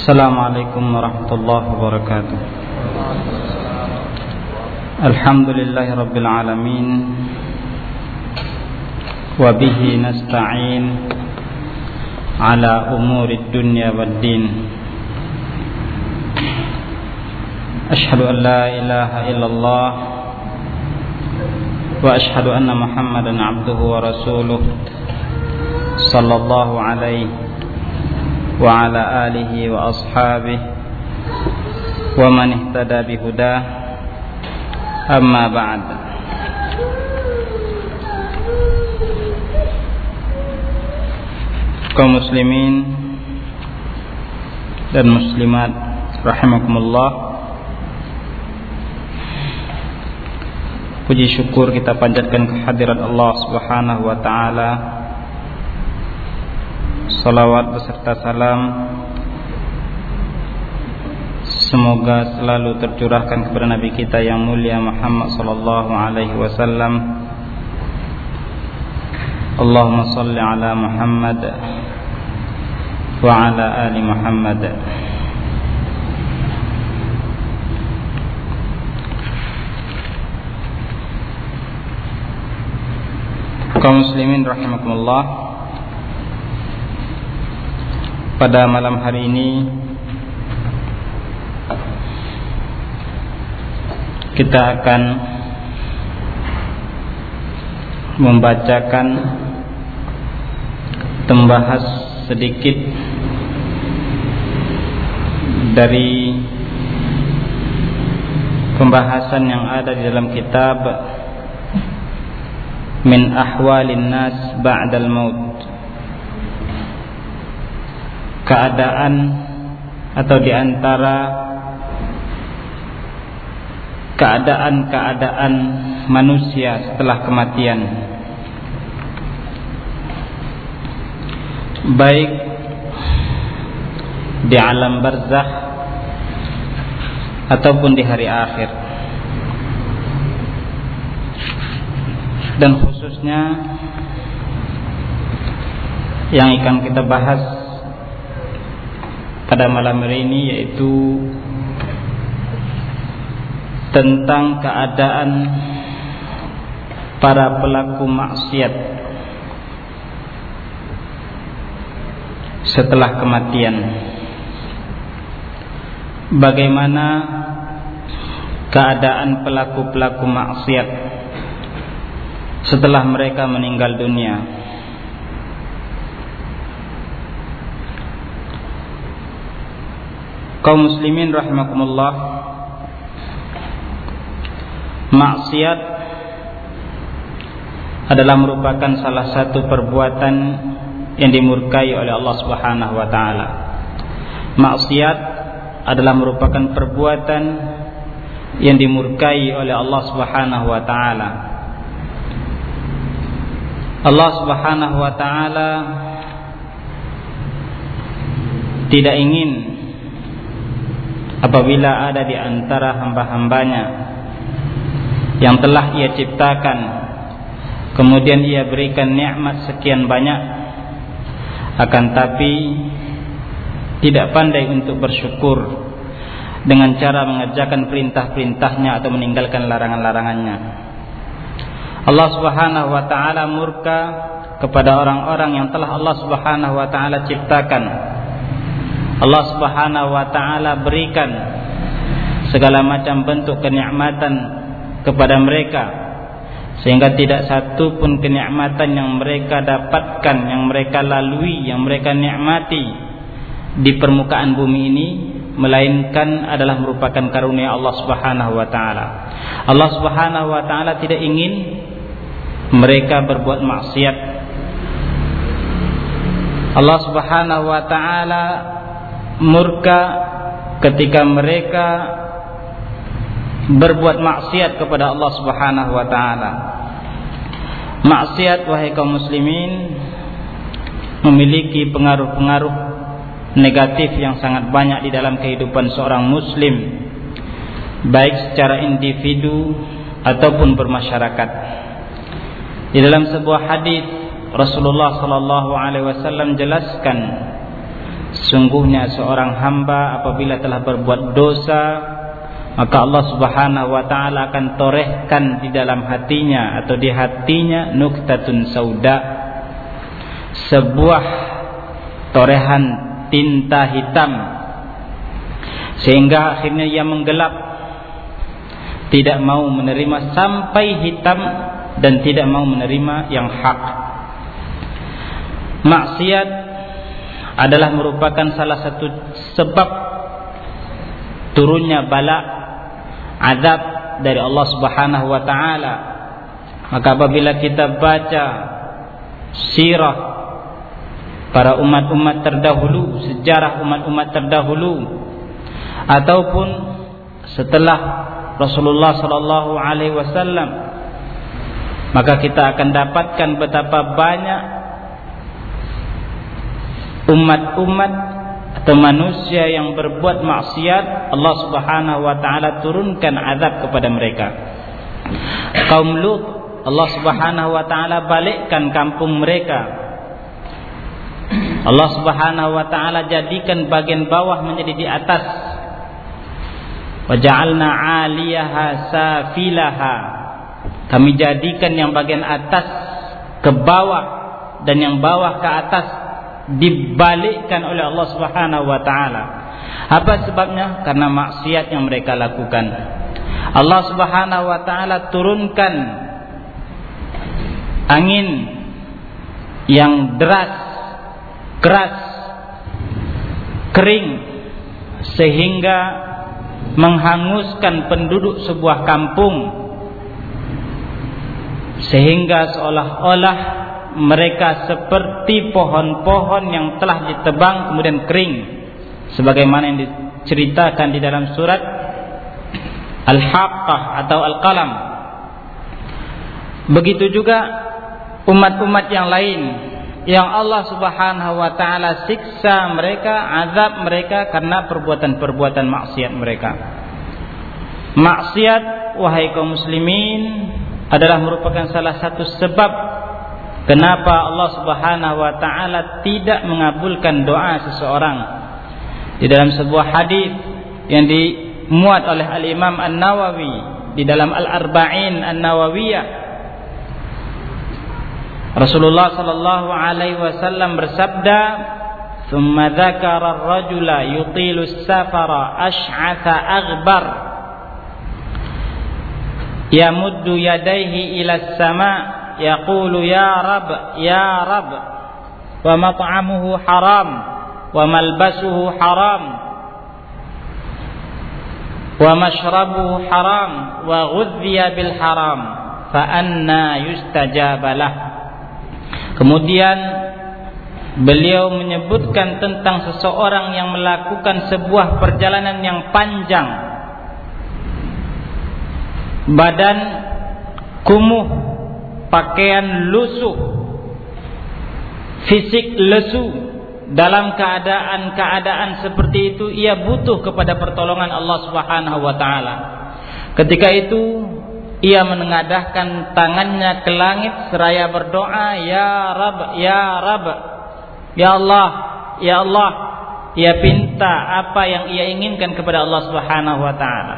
السلام عليكم ورحمة الله وبركاته. الحمد لله رب العالمين وبه نستعين على أمور الدنيا والدين. أشهد أن لا إله إلا الله وأشهد أن محمدا عبده ورسوله صلى الله عليه وعلى آله وأصحابه ومن اهتدى بهداه أما بعد kaum muslimin dan muslimat rahimakumullah puji syukur kita panjatkan kehadirat Allah Subhanahu wa taala salawat beserta salam. Semoga selalu tercurahkan kepada nabi kita yang mulia Muhammad sallallahu alaihi wasallam. Allahumma salli ala Muhammad wa ala ali Muhammad. Kaum muslimin rahimakumullah pada malam hari ini kita akan membacakan membahas sedikit dari pembahasan yang ada di dalam kitab min ahwalin nas ba'dal maut keadaan atau di antara keadaan-keadaan manusia setelah kematian. Baik di alam barzakh ataupun di hari akhir. Dan khususnya yang akan kita bahas pada malam hari ini yaitu tentang keadaan para pelaku maksiat setelah kematian. Bagaimana keadaan pelaku-pelaku maksiat setelah mereka meninggal dunia? Kaum muslimin rahimakumullah Maksiat adalah merupakan salah satu perbuatan yang dimurkai oleh Allah Subhanahu wa taala. Maksiat adalah merupakan perbuatan yang dimurkai oleh Allah Subhanahu wa taala. Allah Subhanahu wa taala tidak ingin apabila ada di antara hamba-hambanya yang telah ia ciptakan kemudian ia berikan nikmat sekian banyak akan tapi tidak pandai untuk bersyukur dengan cara mengerjakan perintah-perintahnya atau meninggalkan larangan-larangannya. Allah Subhanahu wa taala murka kepada orang-orang yang telah Allah Subhanahu wa taala ciptakan Allah Subhanahu wa taala berikan segala macam bentuk kenikmatan kepada mereka sehingga tidak satu pun kenikmatan yang mereka dapatkan yang mereka lalui yang mereka nikmati di permukaan bumi ini melainkan adalah merupakan karunia Allah Subhanahu wa taala. Allah Subhanahu wa taala tidak ingin mereka berbuat maksiat. Allah Subhanahu wa taala murka ketika mereka berbuat maksiat kepada Allah Subhanahu wa taala. Maksiat wahai kaum muslimin memiliki pengaruh-pengaruh negatif yang sangat banyak di dalam kehidupan seorang muslim baik secara individu ataupun bermasyarakat. Di dalam sebuah hadis Rasulullah sallallahu alaihi wasallam jelaskan Sungguhnya seorang hamba apabila telah berbuat dosa maka Allah Subhanahu wa taala akan torehkan di dalam hatinya atau di hatinya nuktatun sauda sebuah torehan tinta hitam. Sehingga akhirnya ia menggelap tidak mau menerima sampai hitam dan tidak mau menerima yang hak. Maksiat adalah merupakan salah satu sebab turunnya bala azab dari Allah Subhanahu wa taala. Maka apabila kita baca sirah para umat-umat terdahulu, sejarah umat-umat terdahulu ataupun setelah Rasulullah sallallahu alaihi wasallam maka kita akan dapatkan betapa banyak umat-umat atau manusia yang berbuat maksiat Allah Subhanahu wa taala turunkan azab kepada mereka. Kaum Lut Allah Subhanahu wa taala balikkan kampung mereka. Allah Subhanahu wa taala jadikan bagian bawah menjadi di atas. Waja'alna 'aliyaha safilaha. Kami jadikan yang bagian atas ke bawah dan yang bawah ke atas dibalikkan oleh Allah Subhanahu wa taala. Apa sebabnya? Karena maksiat yang mereka lakukan. Allah Subhanahu wa taala turunkan angin yang deras, keras, kering sehingga menghanguskan penduduk sebuah kampung sehingga seolah-olah mereka seperti pohon-pohon yang telah ditebang kemudian kering sebagaimana yang diceritakan di dalam surat Al-Haqqah atau Al-Qalam begitu juga umat-umat yang lain yang Allah Subhanahu wa taala siksa mereka, azab mereka karena perbuatan-perbuatan maksiat mereka. Maksiat wahai kaum muslimin adalah merupakan salah satu sebab Kenapa Allah Subhanahu wa taala tidak mengabulkan doa seseorang? Di dalam sebuah hadis yang dimuat oleh Al-Imam An-Nawawi di dalam Al-Arba'in An-Nawawiyah Rasulullah sallallahu alaihi wasallam bersabda ثم ذكر الرجل يطيل السفر أشعث أغبر يمد يديه إلى السماء yaqulu ya rab ya rab wa mat'amuhu haram wa malbasuhu haram wa mashrabuhu haram wa ghudhiya kemudian beliau menyebutkan tentang seseorang yang melakukan sebuah perjalanan yang panjang. Badan kumuh pakaian lusuh, fisik lesu, dalam keadaan-keadaan seperti itu ia butuh kepada pertolongan Allah Subhanahu wa taala. Ketika itu ia menengadahkan tangannya ke langit seraya berdoa, "Ya Rabb, ya Rabb, ya Allah, ya Allah." Ia pinta apa yang ia inginkan kepada Allah Subhanahu wa taala.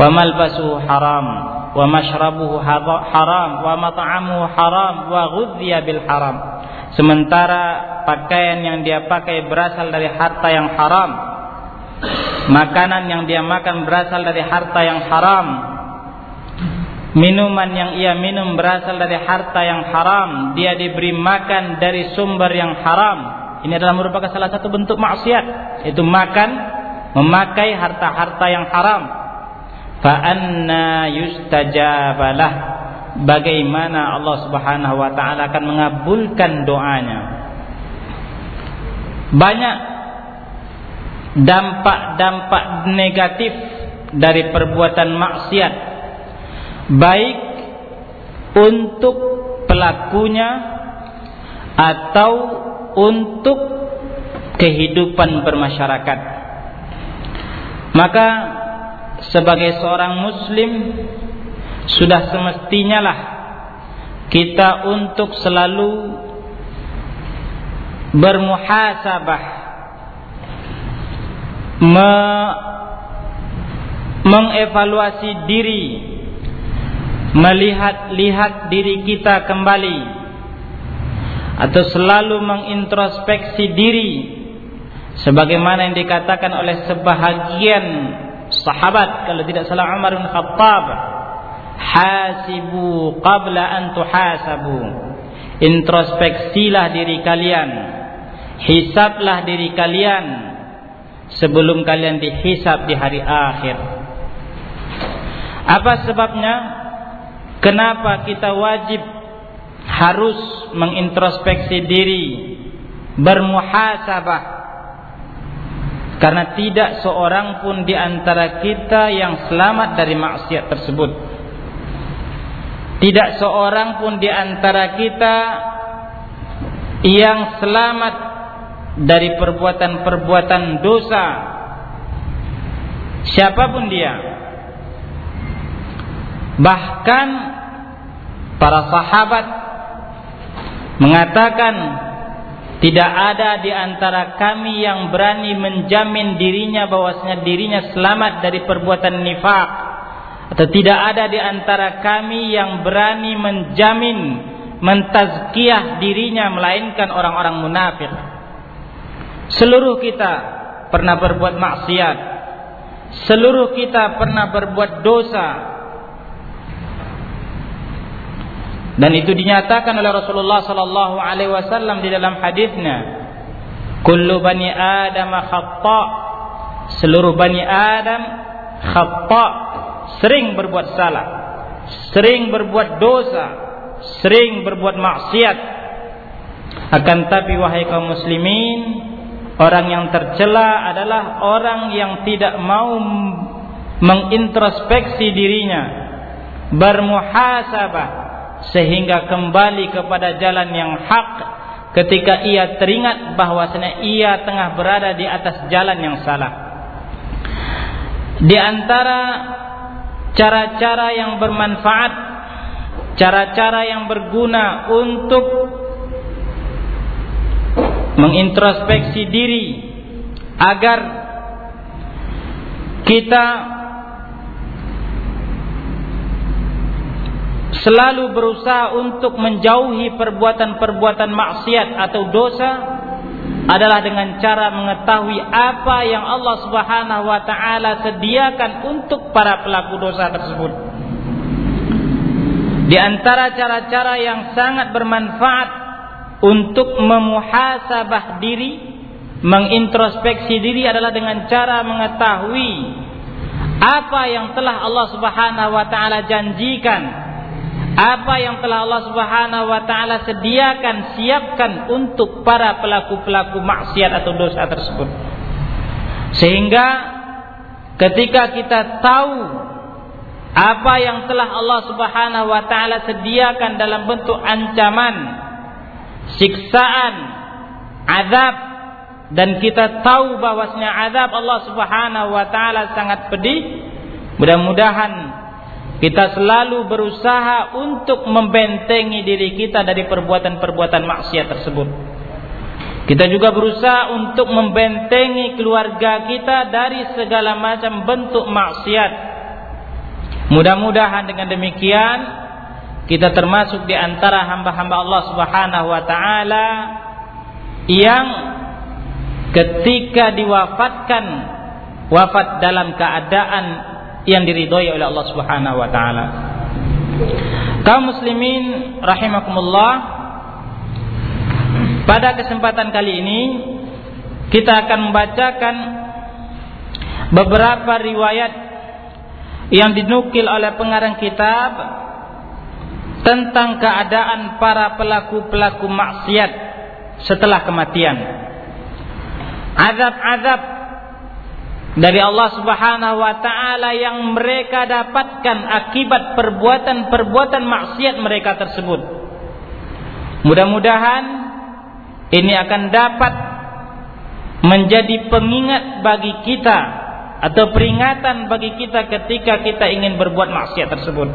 Wa malbasuhu haram, wa mashrabuhu haram wa mat'amuhu haram wa ghudhiya bil haram. Sementara pakaian yang dia pakai berasal dari harta yang haram. Makanan yang dia makan berasal dari harta yang haram. Minuman yang ia minum berasal dari harta yang haram. Dia diberi makan dari sumber yang haram. Ini adalah merupakan salah satu bentuk maksiat. Itu makan memakai harta-harta yang haram fa anna yustajabalah bagaimana Allah Subhanahu wa taala akan mengabulkan doanya? Banyak dampak-dampak negatif dari perbuatan maksiat. Baik untuk pelakunya atau untuk kehidupan bermasyarakat. Maka sebagai seorang muslim sudah semestinya lah kita untuk selalu bermuhasabah me mengevaluasi diri melihat-lihat diri kita kembali atau selalu mengintrospeksi diri sebagaimana yang dikatakan oleh sebahagian sahabat kalau tidak salah Umar bin Khattab hasibu qabla an tuhasabu. Introspeksilah diri kalian hisablah diri kalian sebelum kalian dihisab di hari akhir. Apa sebabnya? Kenapa kita wajib harus mengintrospeksi diri bermuhasabah karena tidak seorang pun di antara kita yang selamat dari maksiat tersebut. Tidak seorang pun di antara kita yang selamat dari perbuatan-perbuatan dosa. Siapa pun dia. Bahkan para sahabat mengatakan tidak ada di antara kami yang berani menjamin dirinya bahwasanya dirinya selamat dari perbuatan nifak atau tidak ada di antara kami yang berani menjamin mentazkiyah dirinya melainkan orang-orang munafik. Seluruh kita pernah berbuat maksiat. Seluruh kita pernah berbuat dosa. Dan itu dinyatakan oleh Rasulullah sallallahu alaihi wasallam di dalam hadisnya. Kullu bani Adam khata. Seluruh bani Adam khata, sering berbuat salah, sering berbuat dosa, sering berbuat maksiat. Akan tapi wahai kaum muslimin, orang yang tercela adalah orang yang tidak mau mengintrospeksi dirinya, bermuhasabah sehingga kembali kepada jalan yang hak ketika ia teringat bahwasanya ia tengah berada di atas jalan yang salah. Di antara cara-cara yang bermanfaat, cara-cara yang berguna untuk mengintrospeksi diri agar kita selalu berusaha untuk menjauhi perbuatan-perbuatan maksiat atau dosa adalah dengan cara mengetahui apa yang Allah Subhanahu wa taala sediakan untuk para pelaku dosa tersebut. Di antara cara-cara yang sangat bermanfaat untuk memuhasabah diri, mengintrospeksi diri adalah dengan cara mengetahui apa yang telah Allah Subhanahu wa taala janjikan apa yang telah Allah Subhanahu wa taala sediakan siapkan untuk para pelaku-pelaku maksiat atau dosa tersebut. Sehingga ketika kita tahu apa yang telah Allah Subhanahu wa taala sediakan dalam bentuk ancaman, siksaan, azab dan kita tahu bahwasanya azab Allah Subhanahu wa taala sangat pedih, mudah-mudahan kita selalu berusaha untuk membentengi diri kita dari perbuatan-perbuatan maksiat tersebut. Kita juga berusaha untuk membentengi keluarga kita dari segala macam bentuk maksiat. Mudah-mudahan dengan demikian kita termasuk di antara hamba-hamba Allah Subhanahu wa taala yang ketika diwafatkan wafat dalam keadaan yang diridhoi oleh Allah Subhanahu wa taala. Kaum muslimin rahimakumullah, pada kesempatan kali ini kita akan membacakan beberapa riwayat yang dinukil oleh pengarang kitab tentang keadaan para pelaku-pelaku maksiat setelah kematian. Azab-azab dari Allah Subhanahu wa taala yang mereka dapatkan akibat perbuatan-perbuatan maksiat mereka tersebut. Mudah-mudahan ini akan dapat menjadi pengingat bagi kita atau peringatan bagi kita ketika kita ingin berbuat maksiat tersebut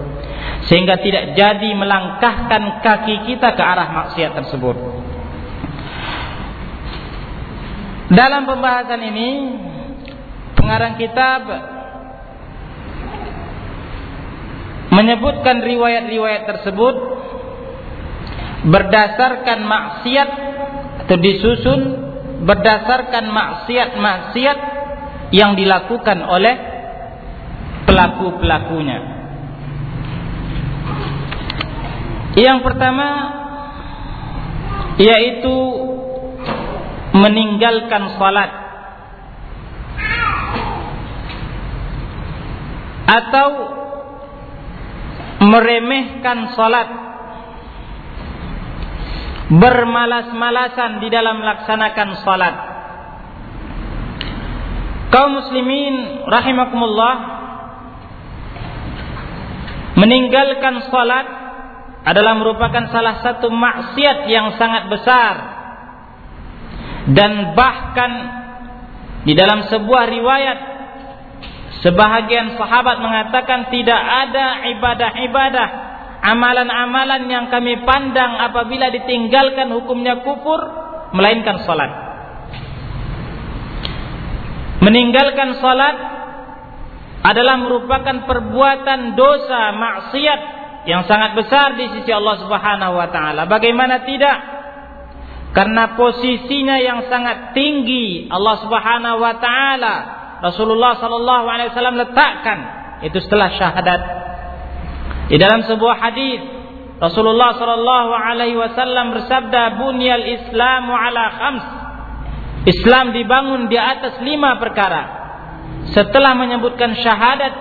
sehingga tidak jadi melangkahkan kaki kita ke arah maksiat tersebut. Dalam pembahasan ini pengarang kitab menyebutkan riwayat-riwayat tersebut berdasarkan maksiat atau disusun berdasarkan maksiat-maksiat yang dilakukan oleh pelaku-pelakunya. Yang pertama yaitu meninggalkan salat atau meremehkan salat. Bermalas-malasan di dalam melaksanakan salat. Kaum muslimin rahimakumullah meninggalkan salat adalah merupakan salah satu maksiat yang sangat besar. Dan bahkan di dalam sebuah riwayat sebahagian sahabat mengatakan tidak ada ibadah-ibadah amalan-amalan yang kami pandang apabila ditinggalkan hukumnya kufur melainkan salat meninggalkan salat adalah merupakan perbuatan dosa maksiat yang sangat besar di sisi Allah Subhanahu wa taala. Bagaimana tidak? Karena posisinya yang sangat tinggi Allah Subhanahu wa taala Rasulullah sallallahu alaihi wasallam letakkan itu setelah syahadat. Di dalam sebuah hadis Rasulullah sallallahu alaihi wasallam bersabda bunyal Islamu ala khams. Islam dibangun di atas lima perkara. Setelah menyebutkan syahadat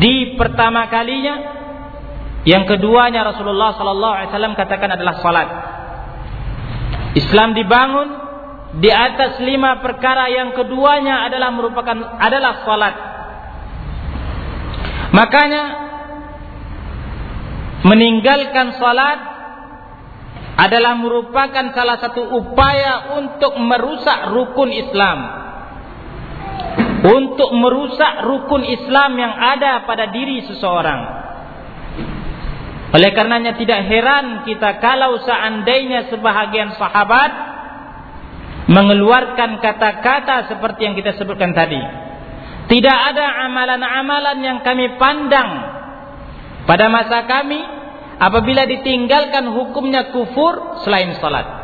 di pertama kalinya, yang keduanya Rasulullah sallallahu alaihi wasallam katakan adalah salat. Islam dibangun di atas lima perkara yang keduanya adalah merupakan adalah salat. Makanya meninggalkan salat adalah merupakan salah satu upaya untuk merusak rukun Islam. Untuk merusak rukun Islam yang ada pada diri seseorang. Oleh karenanya tidak heran kita kalau seandainya sebahagian sahabat mengeluarkan kata-kata seperti yang kita sebutkan tadi. Tidak ada amalan-amalan yang kami pandang pada masa kami apabila ditinggalkan hukumnya kufur selain salat.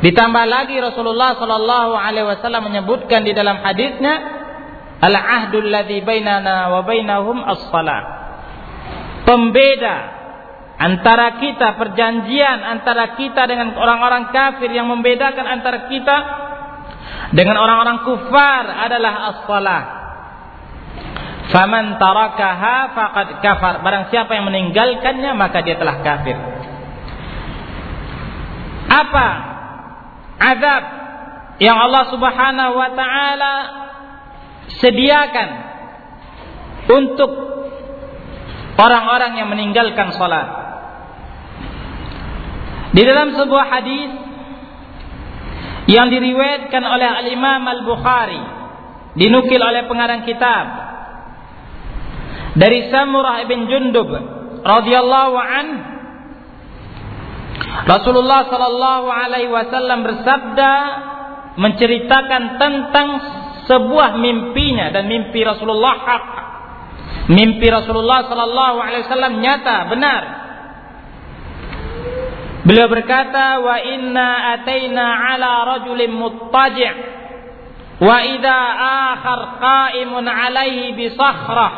Ditambah lagi Rasulullah sallallahu alaihi wasallam menyebutkan di dalam hadisnya al-ahdul ladzi bainana wa bainahum as-salat pembeda antara kita perjanjian antara kita dengan orang-orang kafir yang membedakan antara kita dengan orang-orang kufar adalah as-salah. Faman tarakaha faqad kafar. Barang siapa yang meninggalkannya maka dia telah kafir. Apa azab yang Allah Subhanahu wa taala sediakan untuk orang-orang yang meninggalkan salat. Di dalam sebuah hadis yang diriwayatkan oleh Al-Imam Al-Bukhari, dinukil oleh pengarang kitab dari Samurah bin Jundub radhiyallahu an Rasulullah sallallahu alaihi wasallam bersabda menceritakan tentang sebuah mimpinya dan mimpi Rasulullah hak Mimpi Rasulullah sallallahu alaihi wasallam nyata, benar. Beliau berkata, "Wa inna ataina ala rajulin muttaji' wa idza akhar qa'imun alaihi bi sakhrah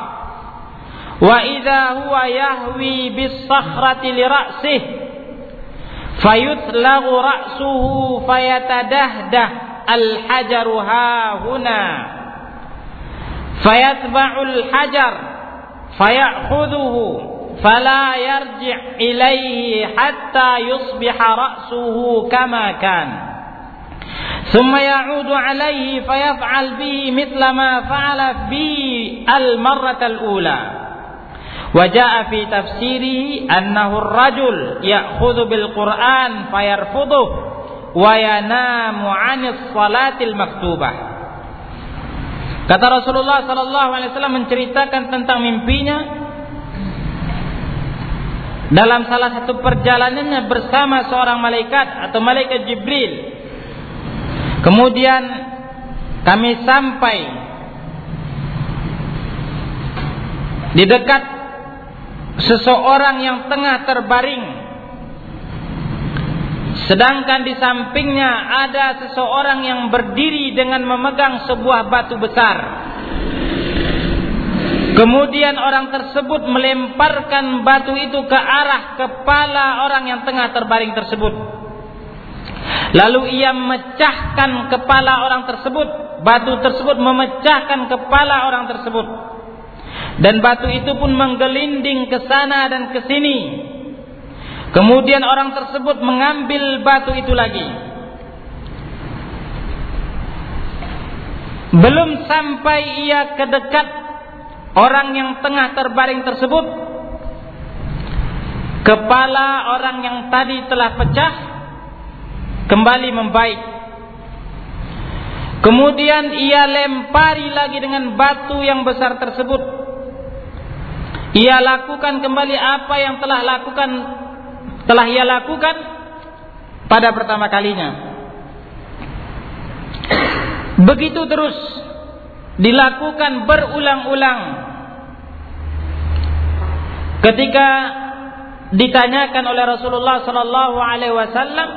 wa idza huwa yahwi bis sakhrati li ra'sih fayutlaghu ra'suhu fayatadahdah al-hajaru ha huna fayatba'ul hajar فيأخذه فلا يرجع إليه حتى يصبح رأسه كما كان. ثم يعود عليه فيفعل به مثل ما فعل به المرة الأولى. وجاء في تفسيره أنه الرجل يأخذ بالقرآن فيرفضه وينام عن الصلاة المكتوبة. Kata Rasulullah sallallahu alaihi wasallam menceritakan tentang mimpinya. Dalam salah satu perjalanannya bersama seorang malaikat atau malaikat Jibril. Kemudian kami sampai di dekat seseorang yang tengah terbaring sedangkan di sampingnya ada seseorang yang berdiri dengan memegang sebuah batu besar Kemudian orang tersebut melemparkan batu itu ke arah kepala orang yang tengah terbaring tersebut. Lalu ia memecahkan kepala orang tersebut. Batu tersebut memecahkan kepala orang tersebut. Dan batu itu pun menggelinding ke sana dan ke sini. Kemudian orang tersebut mengambil batu itu lagi. Belum sampai ia ke dekat orang yang tengah terbaring tersebut kepala orang yang tadi telah pecah kembali membaik. Kemudian ia lempari lagi dengan batu yang besar tersebut. Ia lakukan kembali apa yang telah lakukan telah ia lakukan pada pertama kalinya. Begitu terus dilakukan berulang-ulang Ketika ditanyakan oleh Rasulullah sallallahu alaihi wasallam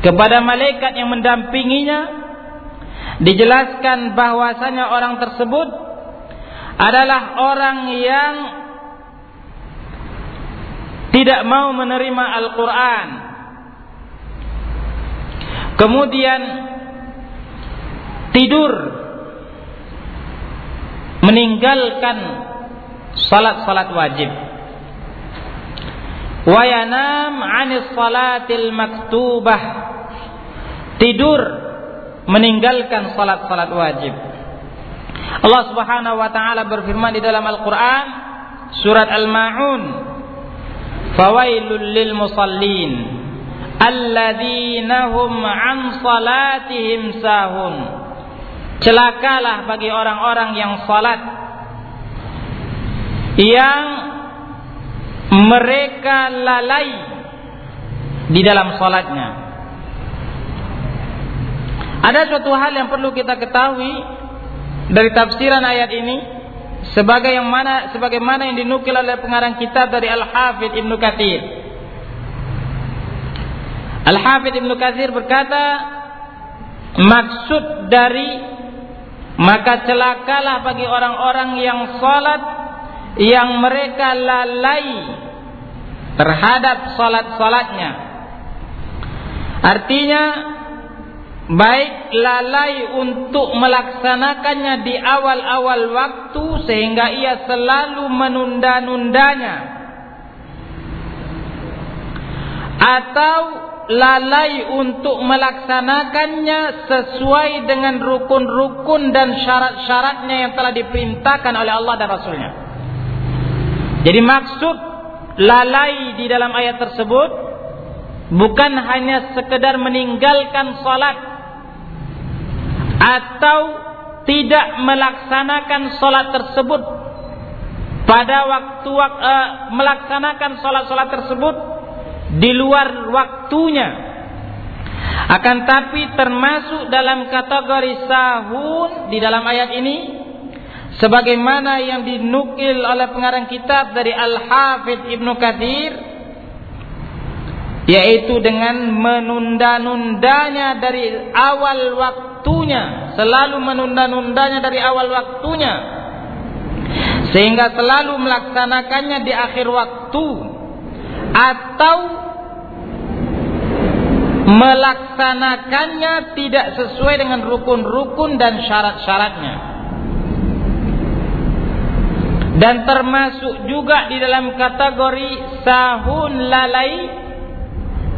kepada malaikat yang mendampinginya dijelaskan bahwasanya orang tersebut adalah orang yang tidak mau menerima Al-Qur'an. Kemudian tidur meninggalkan salat-salat wajib. Wa yanam 'anis salatil maktubah. Tidur meninggalkan salat-salat wajib. Allah Subhanahu wa taala berfirman di dalam Al-Qur'an surat Al-Maun Fawailul lil musallin alladzina hum 'an salatihim sahun Celakalah bagi orang-orang yang salat yang mereka lalai di dalam salatnya. Ada suatu hal yang perlu kita ketahui dari tafsiran ayat ini sebagai yang mana sebagaimana yang dinukil oleh pengarang kitab dari Al-Hafidz Ibnu Katsir. Al-Hafidz Ibnu Katsir berkata, maksud dari maka celakalah bagi orang-orang yang salat yang mereka lalai terhadap salat-salatnya. Artinya baik lalai untuk melaksanakannya di awal-awal waktu sehingga ia selalu menunda-nundanya atau lalai untuk melaksanakannya sesuai dengan rukun-rukun dan syarat-syaratnya yang telah diperintahkan oleh Allah dan Rasulnya. Jadi maksud lalai di dalam ayat tersebut bukan hanya sekedar meninggalkan salat atau tidak melaksanakan salat tersebut. Pada waktu uh, melaksanakan salat-salat tersebut di luar waktunya. Akan tapi termasuk dalam kategori sahun di dalam ayat ini sebagaimana yang dinukil oleh pengarang kitab dari Al-Hafidh Ibnu Katsir yaitu dengan menunda-nundanya dari awal waktunya selalu menunda-nundanya dari awal waktunya sehingga selalu melaksanakannya di akhir waktu atau melaksanakannya tidak sesuai dengan rukun-rukun dan syarat-syaratnya dan termasuk juga di dalam kategori sahun lalai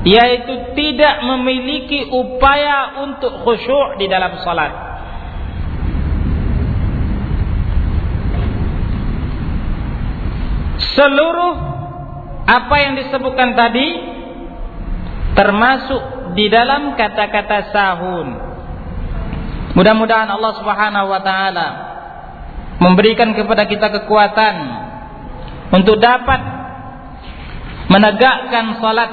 yaitu tidak memiliki upaya untuk khusyuk di dalam salat. Seluruh apa yang disebutkan tadi termasuk di dalam kata-kata sahun. Mudah-mudahan Allah Subhanahu wa taala memberikan kepada kita kekuatan untuk dapat menegakkan salat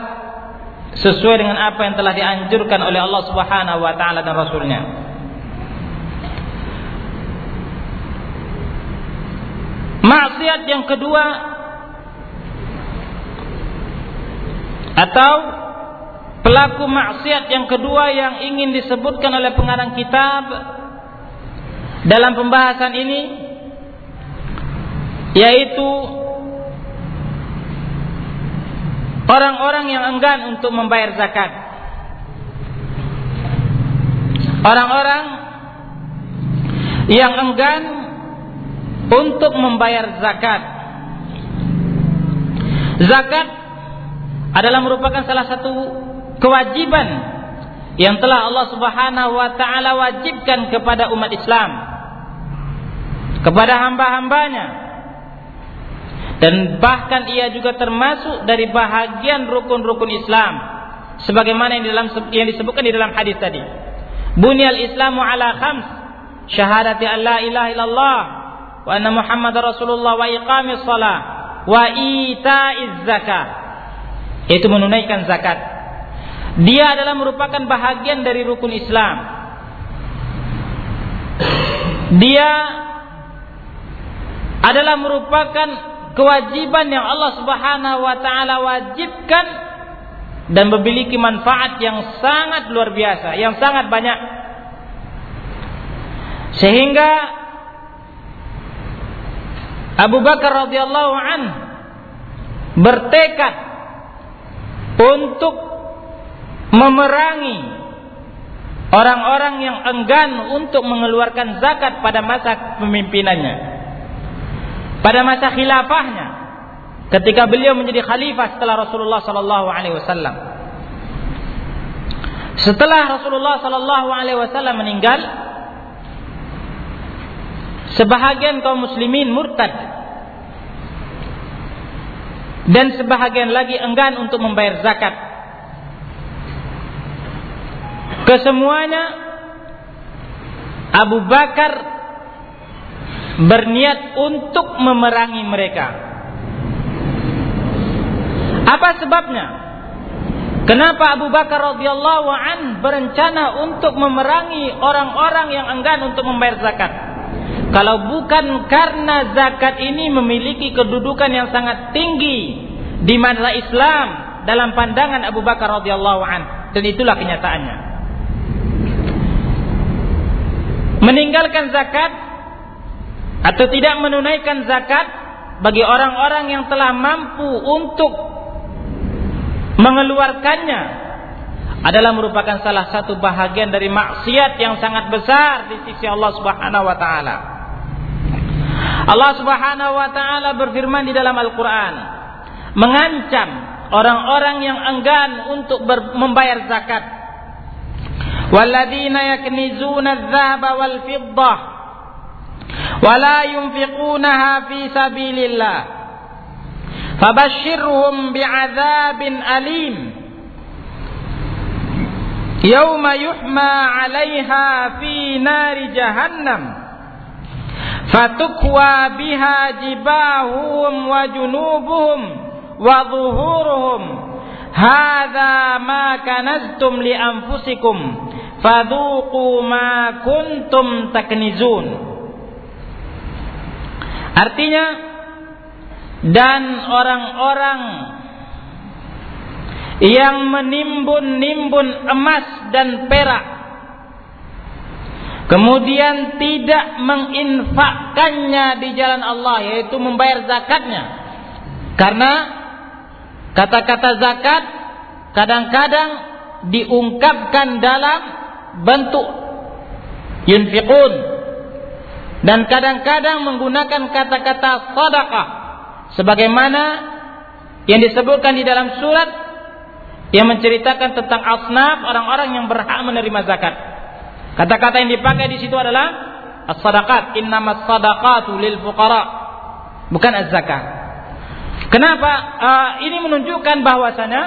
sesuai dengan apa yang telah dianjurkan oleh Allah Subhanahu wa taala dan rasulnya. Maksiat yang kedua atau pelaku maksiat yang kedua yang ingin disebutkan oleh pengarang kitab dalam pembahasan ini yaitu orang-orang yang enggan untuk membayar zakat. Orang-orang yang enggan untuk membayar zakat. Zakat adalah merupakan salah satu kewajiban yang telah Allah Subhanahu wa taala wajibkan kepada umat Islam kepada hamba-hambanya dan bahkan ia juga termasuk dari bahagian rukun-rukun Islam. Sebagaimana yang dalam yang disebutkan di dalam hadis tadi. Bunyal islamu ala khams. Syahadati an la ilaha illallah. Wa anna muhammadar rasulullah wa iqamis salah. Wa ita'iz zakah. Itu menunaikan zakat. Dia adalah merupakan bahagian dari rukun Islam. Dia adalah merupakan kewajiban yang Allah Subhanahu wa taala wajibkan dan memiliki manfaat yang sangat luar biasa, yang sangat banyak. Sehingga Abu Bakar radhiyallahu an bertekad untuk memerangi orang-orang yang enggan untuk mengeluarkan zakat pada masa pemimpinannya pada masa khilafahnya ketika beliau menjadi khalifah setelah Rasulullah sallallahu alaihi wasallam. Setelah Rasulullah sallallahu alaihi wasallam meninggal, sebahagian kaum muslimin murtad dan sebahagian lagi enggan untuk membayar zakat. Kesemuanya Abu Bakar berniat untuk memerangi mereka. Apa sebabnya? Kenapa Abu Bakar radhiyallahu an berencana untuk memerangi orang-orang yang enggan untuk membayar zakat? Kalau bukan karena zakat ini memiliki kedudukan yang sangat tinggi di masa Islam dalam pandangan Abu Bakar radhiyallahu an dan itulah kenyataannya. Meninggalkan zakat atau tidak menunaikan zakat bagi orang-orang yang telah mampu untuk mengeluarkannya adalah merupakan salah satu bahagian dari maksiat yang sangat besar di sisi Allah Subhanahu wa taala. Allah Subhanahu wa taala berfirman di dalam Al-Qur'an mengancam orang-orang yang enggan untuk membayar zakat. Walladzina yaknizuna adh-dhahaba ولا ينفقونها في سبيل الله فبشرهم بعذاب أليم. يوم يحمى عليها في نار جهنم. فتكوى بها جباههم وجنوبهم وظهورهم. هذا ما كنزتم لأنفسكم. فذوقوا ما كنتم تكنزون. Artinya dan orang-orang yang menimbun-nimbun emas dan perak kemudian tidak menginfakkannya di jalan Allah yaitu membayar zakatnya. Karena kata-kata zakat kadang-kadang diungkapkan dalam bentuk yunfiqun dan kadang-kadang menggunakan kata-kata sadaqah sebagaimana yang disebutkan di dalam surat yang menceritakan tentang asnaf orang-orang yang berhak menerima zakat. Kata-kata yang dipakai di situ adalah as-sadaqat, innamas sadaqatu lil fuqara, bukan az-zakat. Kenapa? Uh, ini menunjukkan bahwasanya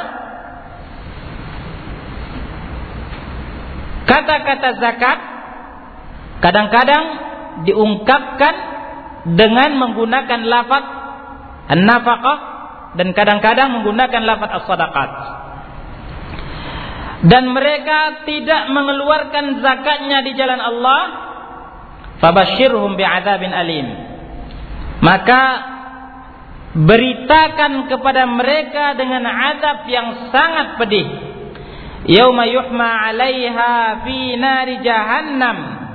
kata-kata zakat kadang-kadang diungkapkan dengan menggunakan lafaz an-nafaqah dan kadang-kadang menggunakan lafaz as-sadaqat. Dan mereka tidak mengeluarkan zakatnya di jalan Allah, fabashshirhum bi'adzabin alim. maka beritakan kepada mereka dengan azab yang sangat pedih yauma yuhma 'alaiha fi nari jahannam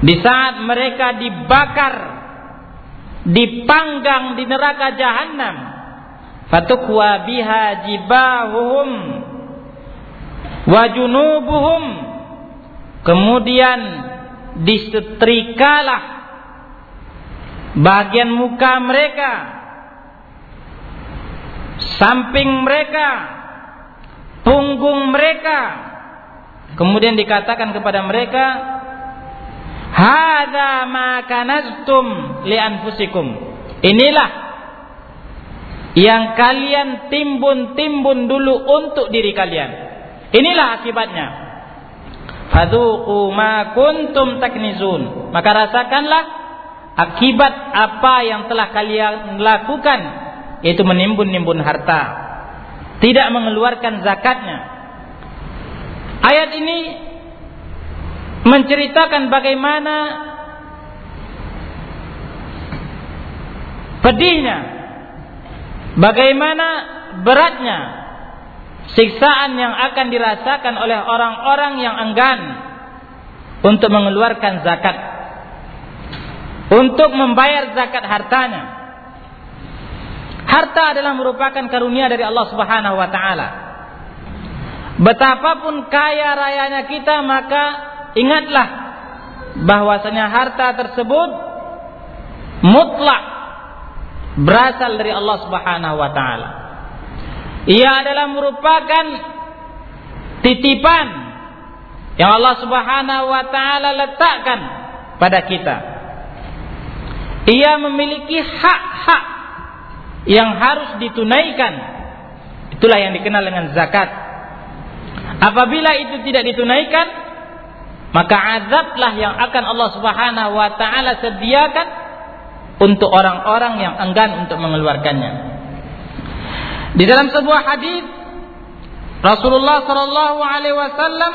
di saat mereka dibakar dipanggang di neraka jahanam fatukwa biha jibahuhum wa junubuhum kemudian disetrikalah bagian muka mereka, samping mereka, punggung mereka. Kemudian dikatakan kepada mereka, "Hadza ma li anfusikum." Inilah yang kalian timbun-timbun dulu untuk diri kalian. Inilah akibatnya. Fadhuqu ma kuntum taknizun. Maka rasakanlah akibat apa yang telah kalian lakukan yaitu menimbun-nimbun harta tidak mengeluarkan zakatnya ayat ini menceritakan bagaimana pedihnya bagaimana beratnya siksaan yang akan dirasakan oleh orang-orang yang enggan untuk mengeluarkan zakat untuk membayar zakat hartanya. Harta adalah merupakan karunia dari Allah Subhanahu wa taala. Betapapun kaya rayanya kita maka ingatlah bahwasanya harta tersebut mutlak berasal dari Allah Subhanahu wa taala. Ia adalah merupakan titipan yang Allah Subhanahu wa taala letakkan pada kita ia memiliki hak-hak yang harus ditunaikan. Itulah yang dikenal dengan zakat. Apabila itu tidak ditunaikan, maka azablah yang akan Allah Subhanahu wa taala sediakan untuk orang-orang yang enggan untuk mengeluarkannya. Di dalam sebuah hadis Rasulullah sallallahu alaihi wasallam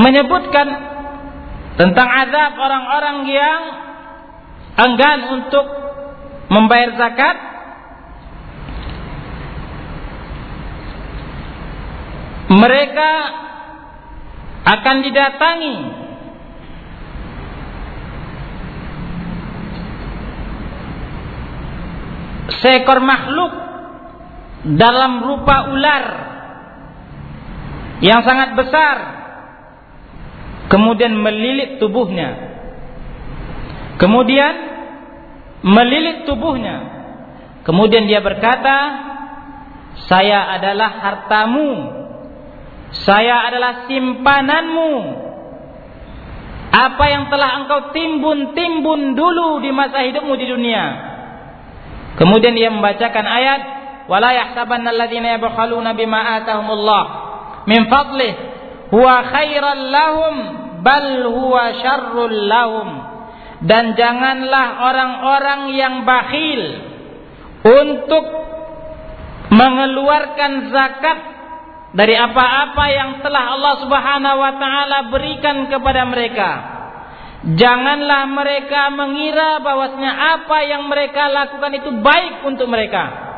menyebutkan tentang azab orang-orang yang enggan untuk membayar zakat mereka akan didatangi. Seekor makhluk dalam rupa ular yang sangat besar kemudian melilit tubuhnya. Kemudian melilit tubuhnya. Kemudian dia berkata saya adalah hartamu saya adalah simpananmu. Apa yang telah engkau timbun-timbun dulu di masa hidupmu di dunia. Kemudian dia membacakan ayat wala yahsabanna alladziina yabkhaluna bima atahumullah min fadlih. Huwa khairan lahum bal huwa syarrul lahum. Dan janganlah orang-orang yang bakhil untuk mengeluarkan zakat dari apa-apa yang telah Allah Subhanahu wa taala berikan kepada mereka. Janganlah mereka mengira bahwasanya apa yang mereka lakukan itu baik untuk mereka.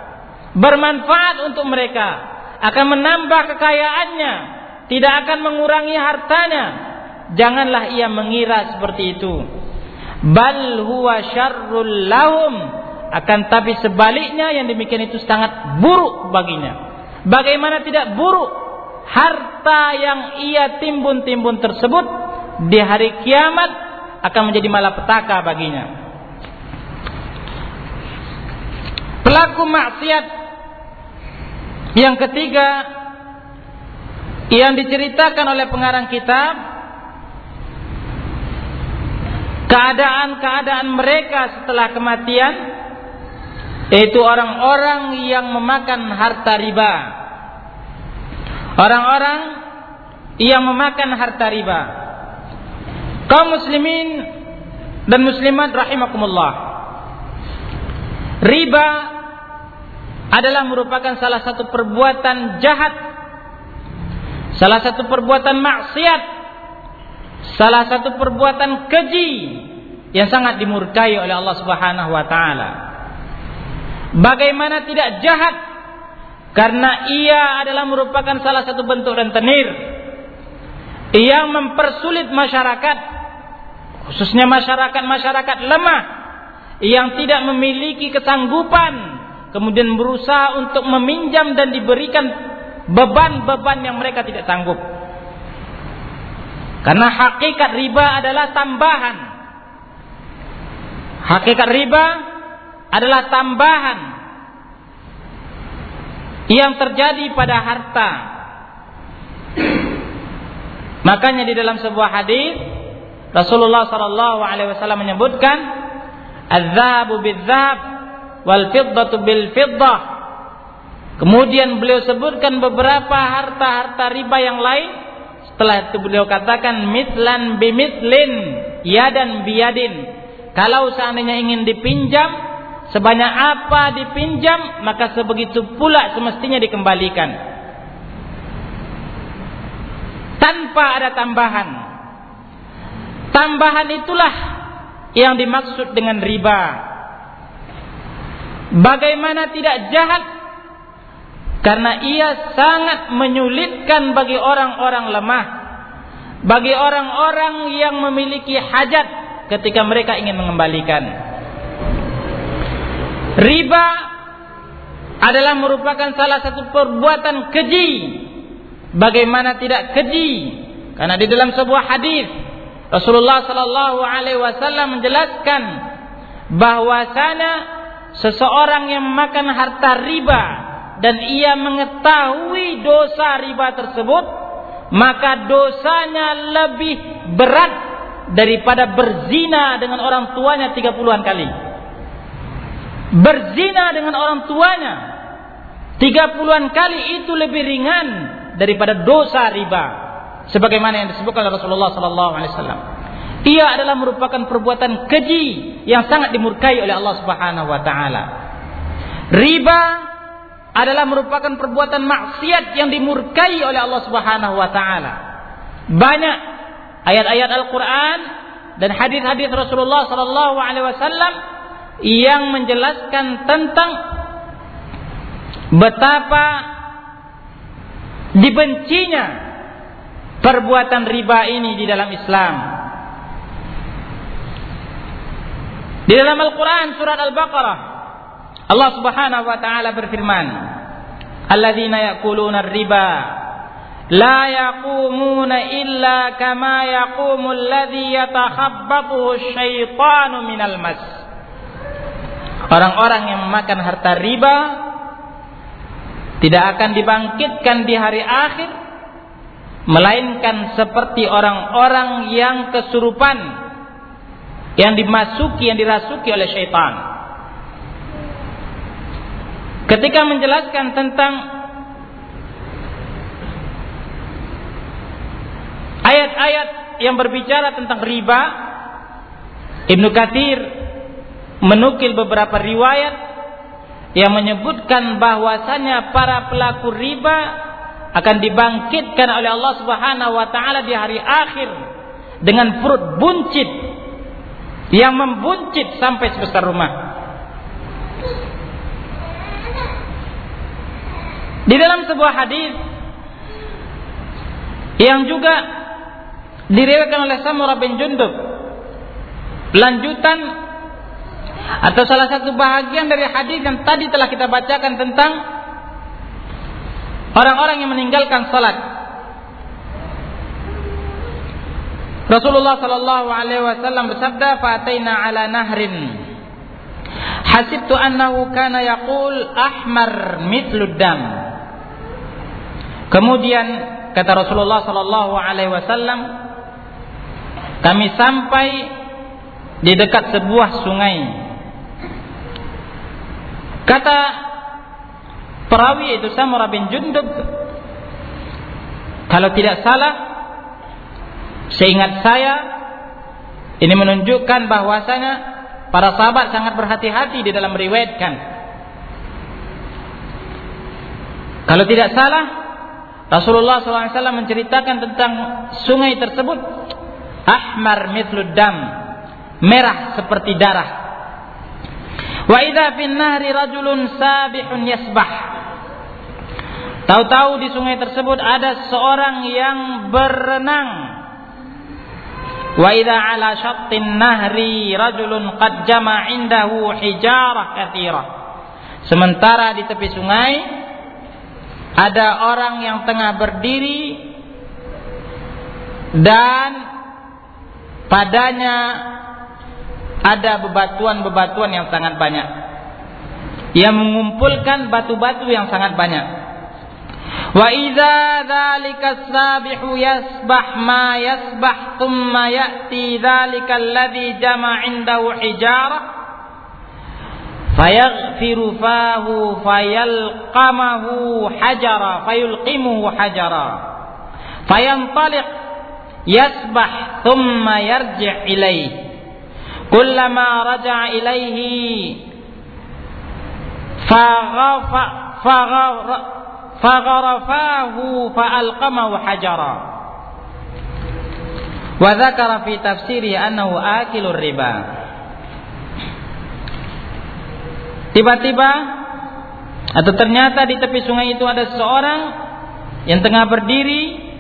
Bermanfaat untuk mereka, akan menambah kekayaannya, tidak akan mengurangi hartanya, Janganlah ia mengira seperti itu. Bal huwa syarrul lahum. Akan tapi sebaliknya yang demikian itu sangat buruk baginya. Bagaimana tidak buruk harta yang ia timbun-timbun tersebut di hari kiamat akan menjadi malapetaka baginya. Pelaku maksiat yang ketiga yang diceritakan oleh pengarang kitab keadaan-keadaan mereka setelah kematian yaitu orang-orang yang memakan harta riba. Orang-orang yang memakan harta riba. Kaum muslimin dan muslimat rahimakumullah. Riba adalah merupakan salah satu perbuatan jahat, salah satu perbuatan maksiat salah satu perbuatan keji yang sangat dimurkai oleh Allah Subhanahu wa taala. Bagaimana tidak jahat karena ia adalah merupakan salah satu bentuk rentenir yang mempersulit masyarakat khususnya masyarakat-masyarakat lemah yang tidak memiliki kesanggupan kemudian berusaha untuk meminjam dan diberikan beban-beban yang mereka tidak sanggup. Karena hakikat riba adalah tambahan. Hakikat riba adalah tambahan yang terjadi pada harta. Makanya di dalam sebuah hadis Rasulullah sallallahu alaihi wasallam menyebutkan az-zahabu bil-zahab wal fiddatu bil-fiddah. Kemudian beliau sebutkan beberapa harta-harta riba yang lain setelah itu beliau katakan mitlan bimitlin yadan biyadin. Kalau seandainya ingin dipinjam, sebanyak apa dipinjam, maka sebegitu pula semestinya dikembalikan. Tanpa ada tambahan. Tambahan itulah yang dimaksud dengan riba. Bagaimana tidak jahat karena ia sangat menyulitkan bagi orang-orang lemah, bagi orang-orang yang memiliki hajat ketika mereka ingin mengembalikan. Riba adalah merupakan salah satu perbuatan keji. Bagaimana tidak keji? Karena di dalam sebuah hadis Rasulullah sallallahu alaihi wasallam menjelaskan bahwasanya seseorang yang makan harta riba dan ia mengetahui dosa riba tersebut, maka dosanya lebih berat daripada berzina dengan orang tuanya 30-an kali. Berzina dengan orang tuanya 30-an kali itu lebih ringan daripada dosa riba. Sebagaimana yang disebutkan oleh Rasulullah sallallahu alaihi wasallam. Ia adalah merupakan perbuatan keji yang sangat dimurkai oleh Allah Subhanahu wa taala. Riba adalah merupakan perbuatan maksiat yang dimurkai oleh Allah Subhanahu wa taala. Banyak ayat-ayat Al-Qur'an dan hadis-hadis Rasulullah sallallahu alaihi wasallam yang menjelaskan tentang betapa dibencinya perbuatan riba ini di dalam Islam. Di dalam Al-Qur'an surat Al-Baqarah Allah Subhanahu wa taala berfirman, "Alladzina ya'kuluna riba la yaqumuna illa kama yaqumu alladhi yatakhabbathu syaitanu minal mas." Orang-orang yang memakan harta riba tidak akan dibangkitkan di hari akhir melainkan seperti orang-orang yang kesurupan yang dimasuki yang dirasuki oleh syaitan. Ketika menjelaskan tentang ayat-ayat yang berbicara tentang riba, Ibnu Katsir menukil beberapa riwayat yang menyebutkan bahwasanya para pelaku riba akan dibangkitkan oleh Allah Subhanahu wa taala di hari akhir dengan perut buncit yang membuncit sampai sebesar rumah. Di dalam sebuah hadis yang juga diriwayatkan oleh Samurah bin Jundub lanjutan atau salah satu bahagian dari hadis yang tadi telah kita bacakan tentang orang-orang yang meninggalkan salat. Rasulullah sallallahu alaihi wasallam bersabda, "Fataina ala nahrin hasibtu annahu kana yaqul ahmar mithlu dam." Kemudian kata Rasulullah sallallahu alaihi wasallam kami sampai di dekat sebuah sungai. Kata perawi itu Samurah bin Jundub kalau tidak salah seingat saya ini menunjukkan bahwasanya para sahabat sangat berhati-hati di dalam meriwayatkan. Kalau tidak salah Rasulullah SAW menceritakan tentang sungai tersebut ahmar mitlud dam merah seperti darah. Wa idza fin nahri rajulun sabihun yasbah. Tahu-tahu di sungai tersebut ada seorang yang berenang. Wa idza ala syattin nahri rajulun qad jama indahu hijarah katsirah. Sementara di tepi sungai ada orang yang tengah berdiri dan padanya ada bebatuan-bebatuan yang sangat banyak. Ia mengumpulkan batu-batu yang sangat banyak. Wa idza dzalika sabihu yasbah ma yasbah thumma ya'ti dzalika alladhi jama' indahu hijara fayaghfiru fahu fayalqamahu hajara fayulqimuhu hajara fayantaliq yasbah thumma yarji' ilaih kullama raja'a ilaihi faghafa fagharafahu fa'alqamahu hajara wa dzakara fi tafsiri annahu akilur tiba-tiba atau ternyata di tepi sungai itu ada seorang yang tengah berdiri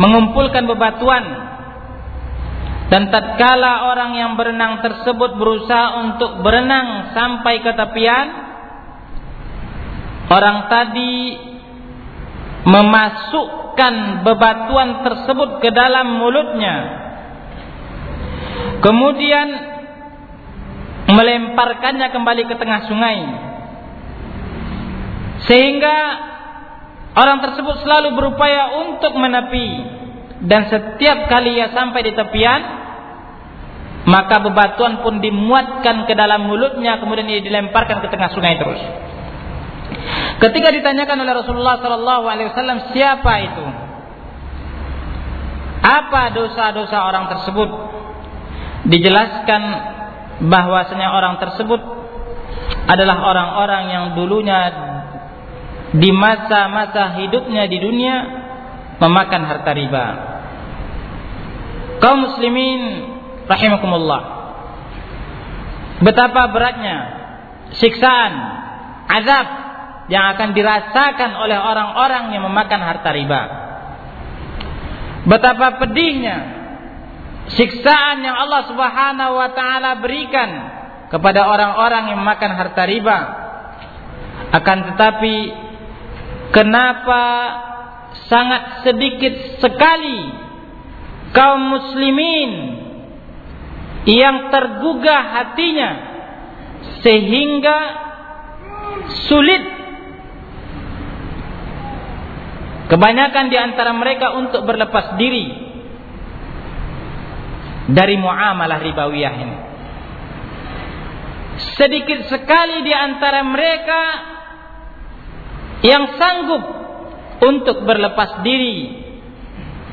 mengumpulkan bebatuan dan tatkala orang yang berenang tersebut berusaha untuk berenang sampai ke tepian orang tadi memasukkan bebatuan tersebut ke dalam mulutnya. Kemudian melemparkannya kembali ke tengah sungai. Sehingga Orang tersebut selalu berupaya untuk menepi dan setiap kali ia sampai di tepian maka bebatuan pun dimuatkan ke dalam mulutnya kemudian ia dilemparkan ke tengah sungai terus. Ketika ditanyakan oleh Rasulullah sallallahu alaihi wasallam siapa itu? Apa dosa-dosa orang tersebut? Dijelaskan bahwasanya orang tersebut adalah orang-orang yang dulunya di masa-masa hidupnya di dunia memakan harta riba. Kaum muslimin rahimakumullah. Betapa beratnya siksaan, azab yang akan dirasakan oleh orang-orang yang memakan harta riba. Betapa pedihnya siksaan yang Allah Subhanahu wa taala berikan kepada orang-orang yang memakan harta riba. Akan tetapi Kenapa sangat sedikit sekali kaum muslimin yang tergugah hatinya sehingga sulit kebanyakan di antara mereka untuk berlepas diri dari muamalah ribawiyah ini. Sedikit sekali di antara mereka yang sanggup untuk berlepas diri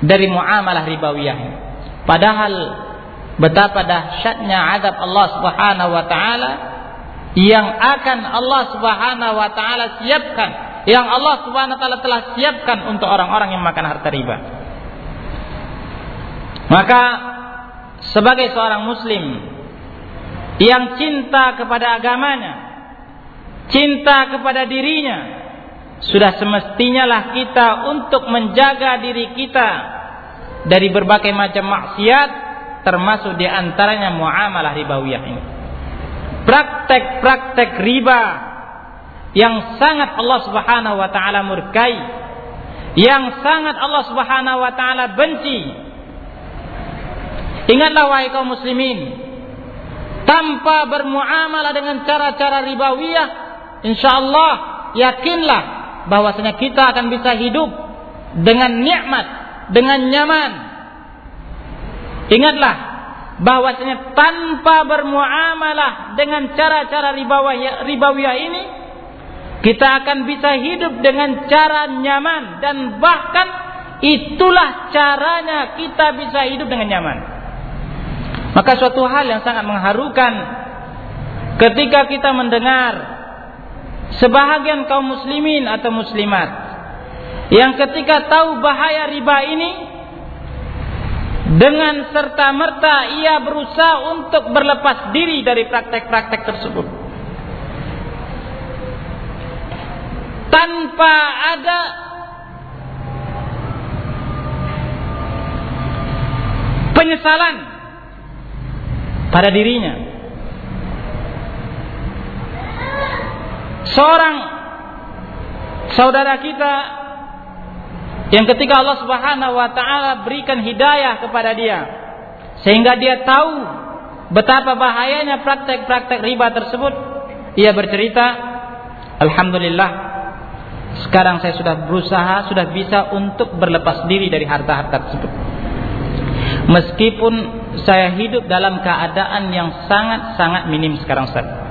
dari muamalah ribawiyah. Padahal betapa dahsyatnya azab Allah Subhanahu wa taala yang akan Allah Subhanahu wa taala siapkan, yang Allah Subhanahu wa taala telah siapkan untuk orang-orang yang makan harta riba. Maka sebagai seorang muslim yang cinta kepada agamanya, cinta kepada dirinya, sudah semestinya lah kita untuk menjaga diri kita dari berbagai macam maksiat termasuk di antaranya muamalah ribawiyah ini. Praktek-praktek riba yang sangat Allah Subhanahu wa taala murkai, yang sangat Allah Subhanahu wa taala benci. Ingatlah wahai kaum muslimin, tanpa bermuamalah dengan cara-cara ribawiyah, insyaallah yakinlah bahwasanya kita akan bisa hidup dengan nikmat, dengan nyaman. Ingatlah bahwasanya tanpa bermuamalah dengan cara-cara ribawiyah ini kita akan bisa hidup dengan cara nyaman dan bahkan itulah caranya kita bisa hidup dengan nyaman. Maka suatu hal yang sangat mengharukan ketika kita mendengar sebahagian kaum muslimin atau muslimat yang ketika tahu bahaya riba ini dengan serta merta ia berusaha untuk berlepas diri dari praktek-praktek tersebut. Tanpa ada penyesalan pada dirinya. Seorang saudara kita yang ketika Allah Subhanahu wa taala berikan hidayah kepada dia sehingga dia tahu betapa bahayanya praktek-praktek riba tersebut, ia bercerita, "Alhamdulillah, sekarang saya sudah berusaha, sudah bisa untuk berlepas diri dari harta-harta tersebut." Meskipun saya hidup dalam keadaan yang sangat-sangat minim sekarang Ustaz.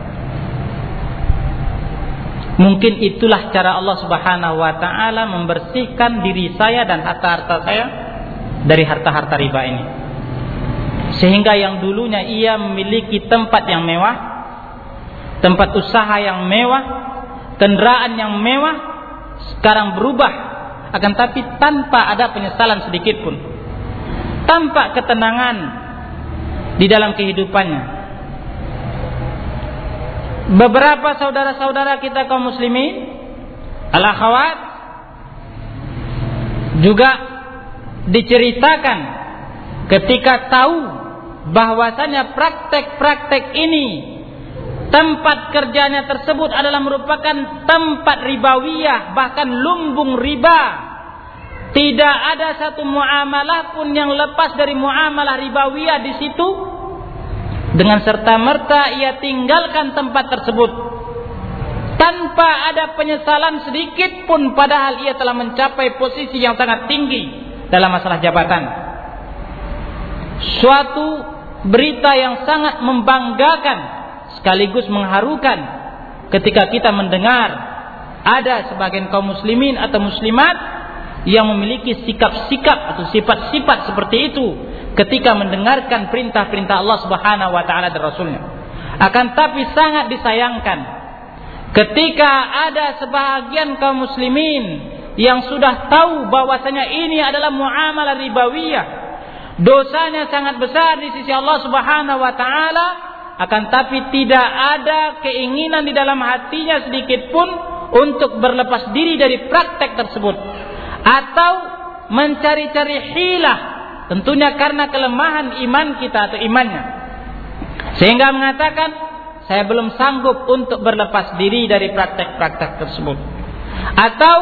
Mungkin itulah cara Allah Subhanahu wa taala membersihkan diri saya dan harta-harta saya dari harta-harta riba ini. Sehingga yang dulunya ia memiliki tempat yang mewah, tempat usaha yang mewah, kendaraan yang mewah, sekarang berubah akan tapi tanpa ada penyesalan sedikit pun. Tanpa ketenangan di dalam kehidupannya beberapa saudara-saudara kita kaum muslimin al-akhawat juga diceritakan ketika tahu bahwasanya praktek-praktek ini tempat kerjanya tersebut adalah merupakan tempat ribawiyah bahkan lumbung riba. Tidak ada satu muamalah pun yang lepas dari muamalah ribawiyah di situ dengan serta merta ia tinggalkan tempat tersebut tanpa ada penyesalan sedikit pun padahal ia telah mencapai posisi yang sangat tinggi dalam masalah jabatan. Suatu berita yang sangat membanggakan sekaligus mengharukan ketika kita mendengar ada sebagian kaum muslimin atau muslimat yang memiliki sikap-sikap atau sifat-sifat seperti itu ketika mendengarkan perintah-perintah Allah Subhanahu wa taala dan rasulnya. Akan tapi sangat disayangkan ketika ada sebahagian kaum muslimin yang sudah tahu bahwasanya ini adalah muamalah ribawiyah. Dosanya sangat besar di sisi Allah Subhanahu wa taala akan tapi tidak ada keinginan di dalam hatinya sedikit pun untuk berlepas diri dari praktek tersebut atau mencari-cari hilah Tentunya karena kelemahan iman kita atau imannya. Sehingga mengatakan, saya belum sanggup untuk berlepas diri dari praktek-praktek tersebut. Atau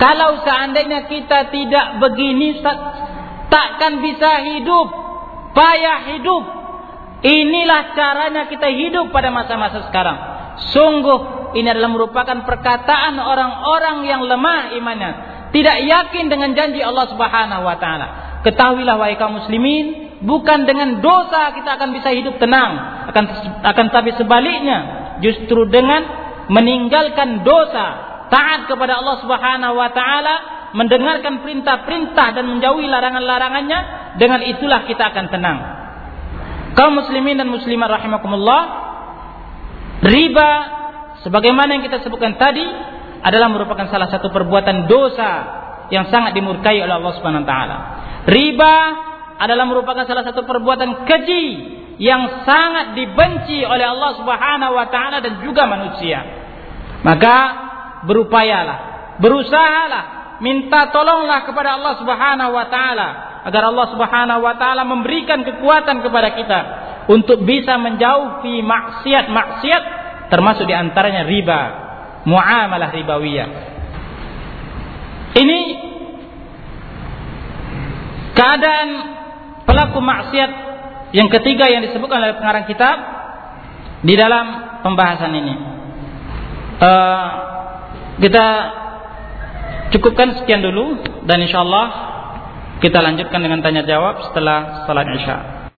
kalau seandainya kita tidak begini takkan bisa hidup, payah hidup. Inilah caranya kita hidup pada masa-masa sekarang. Sungguh ini adalah merupakan perkataan orang-orang yang lemah imannya, tidak yakin dengan janji Allah Subhanahu wa taala. Ketahuilah wahai kaum muslimin, bukan dengan dosa kita akan bisa hidup tenang, akan akan tapi sebaliknya, justru dengan meninggalkan dosa, taat kepada Allah Subhanahu wa taala, mendengarkan perintah-perintah dan menjauhi larangan-larangannya, dengan itulah kita akan tenang. Kaum muslimin dan muslimat rahimakumullah, riba sebagaimana yang kita sebutkan tadi adalah merupakan salah satu perbuatan dosa yang sangat dimurkai oleh Allah Subhanahu wa taala. Riba adalah merupakan salah satu perbuatan keji yang sangat dibenci oleh Allah Subhanahu wa taala dan juga manusia. Maka berupayalah, berusahalah, minta tolonglah kepada Allah Subhanahu wa taala agar Allah Subhanahu wa taala memberikan kekuatan kepada kita untuk bisa menjauhi maksiat-maksiat termasuk di antaranya riba, muamalah ribawiyah. Ini Keadaan pelaku maksiat yang ketiga yang disebutkan oleh pengarang kitab di dalam pembahasan ini. Uh, kita cukupkan sekian dulu dan insyaallah kita lanjutkan dengan tanya jawab setelah salat isya.